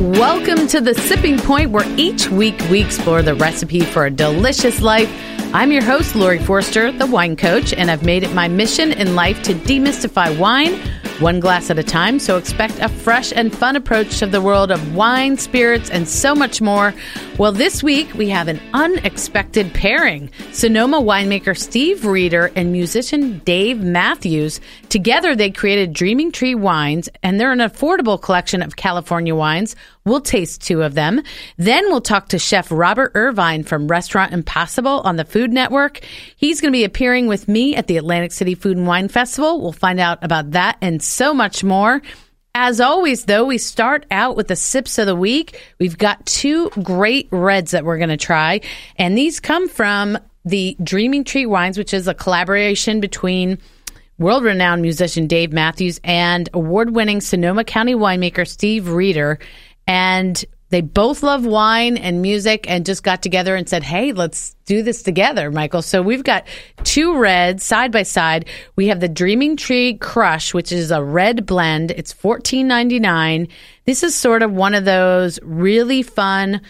Welcome to the Sipping Point, where each week we explore the recipe for a delicious life. I'm your host, Laurie Forster, the wine coach, and I've made it my mission in life to demystify wine one glass at a time. So expect a fresh and fun approach to the world of wine, spirits, and so much more. Well, this week we have an unexpected pairing Sonoma winemaker Steve Reeder and musician Dave Matthews. Together, they created Dreaming Tree Wines, and they're an affordable collection of California wines. We'll taste two of them. Then we'll talk to Chef Robert Irvine from Restaurant Impossible on the Food Network. He's going to be appearing with me at the Atlantic City Food and Wine Festival. We'll find out about that and so much more. As always, though, we start out with the sips of the week. We've got two great reds that we're going to try, and these come from the Dreaming Tree Wines, which is a collaboration between world renowned musician Dave Matthews and award winning Sonoma County winemaker Steve Reeder and they both love wine and music and just got together and said, Hey, let's do this together, Michael. So we've got two reds side by side. We have the Dreaming Tree Crush, which is a red blend. It's fourteen ninety nine. This is sort of one of those really fun,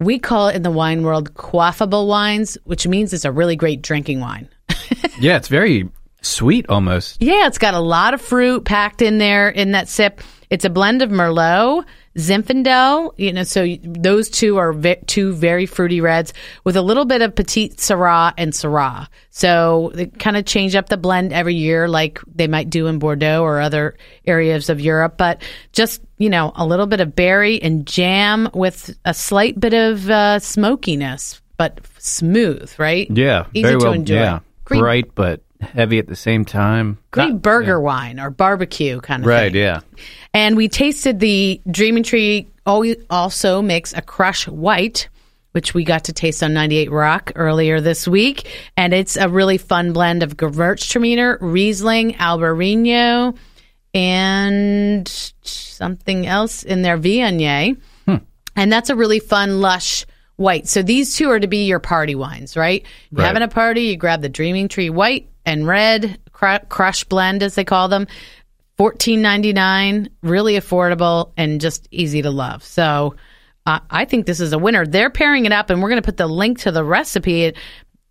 we call it in the wine world quaffable wines, which means it's a really great drinking wine. yeah, it's very sweet almost. Yeah, it's got a lot of fruit packed in there in that sip. It's a blend of Merlot, Zinfandel, you know, so those two are ve- two very fruity reds with a little bit of Petite Sirah and Syrah. So they kind of change up the blend every year, like they might do in Bordeaux or other areas of Europe. But just you know, a little bit of berry and jam with a slight bit of uh, smokiness, but smooth, right? Yeah, easy very to well, enjoy. Yeah, Great, bright but heavy at the same time. great Not- burger wine or barbecue kind of Right. thing. Yeah. And we tasted the Dreaming Tree also makes a crush white, which we got to taste on 98 Rock earlier this week. And it's a really fun blend of Gewürztraminer, Riesling, Albarino, and something else in there, Viognier. Hmm. And that's a really fun, lush white. So these two are to be your party wines, right? You're Right. having a party, you grab the Dreaming Tree white and red crush blend, as they call them. Fourteen ninety nine, really affordable and just easy to love. So uh, I think this is a winner. They're pairing it up, and we're going to put the link to the recipe.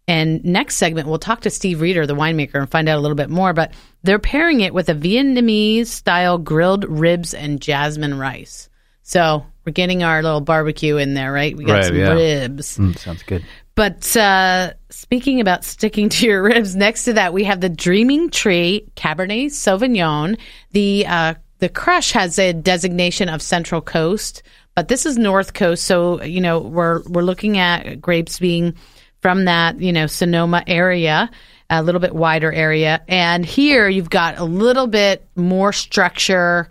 And next segment, we'll talk to Steve Reeder, the winemaker, and find out a little bit more. But they're pairing it with a Vietnamese style grilled ribs and jasmine rice. So we're getting our little barbecue in there, right? We got Right, some yeah. ribs. Mm, sounds good. But uh, speaking about sticking to your ribs, next to that we have the Dreaming Tree Cabernet Sauvignon. The uh, the crush has a designation of Central Coast, but this is North Coast. So you know we're we're looking at grapes being from that you know Sonoma area, a little bit wider area, and here you've got a little bit more structure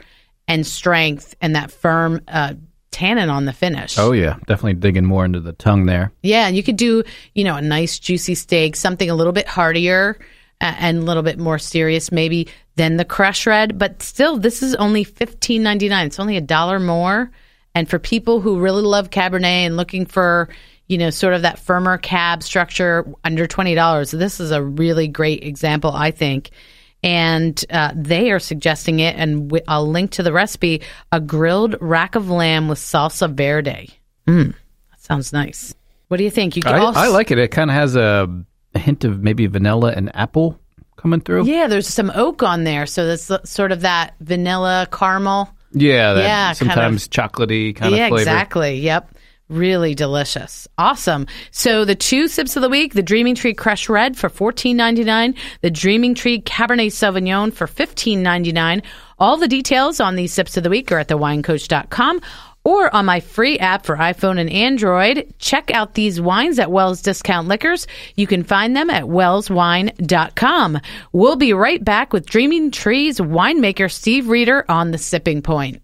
and strength and that firm uh, tannin on the finish. Oh yeah, definitely digging more into the tongue there. Yeah, and you could do, you know, a nice juicy steak, something a little bit heartier uh, and a little bit more serious, maybe than the crush red. But still, this is only fifteen ninety nine. It's only a dollar more. And for people who really love Cabernet and looking for, you know, sort of that firmer cab structure under twenty dollars, this is a really great example, I think. And uh, they are suggesting it, and I'll link to the recipe: a grilled rack of lamb with salsa verde. Mm, that sounds nice. What do you think? You I, also, I like it. It kind of has a, a hint of maybe vanilla and apple coming through. Yeah, there's some oak on there, so that's sort of that vanilla caramel. Yeah, that Yeah, kind sometimes chocolatey kind yeah, of flavor. exactly. Yep. Really delicious. Awesome. So the two sips of the week, the Dreaming Tree Crush Red for fourteen ninety nine, the Dreaming Tree Cabernet Sauvignon for fifteen ninety nine. All the details on these sips of the week are at thewinecoach.com or on my free app for iPhone and Android. Check out these wines at Wells Discount Liquors. You can find them at wellswine.com. We'll be right back with Dreaming Trees winemaker Steve Reeder on the Sipping Point.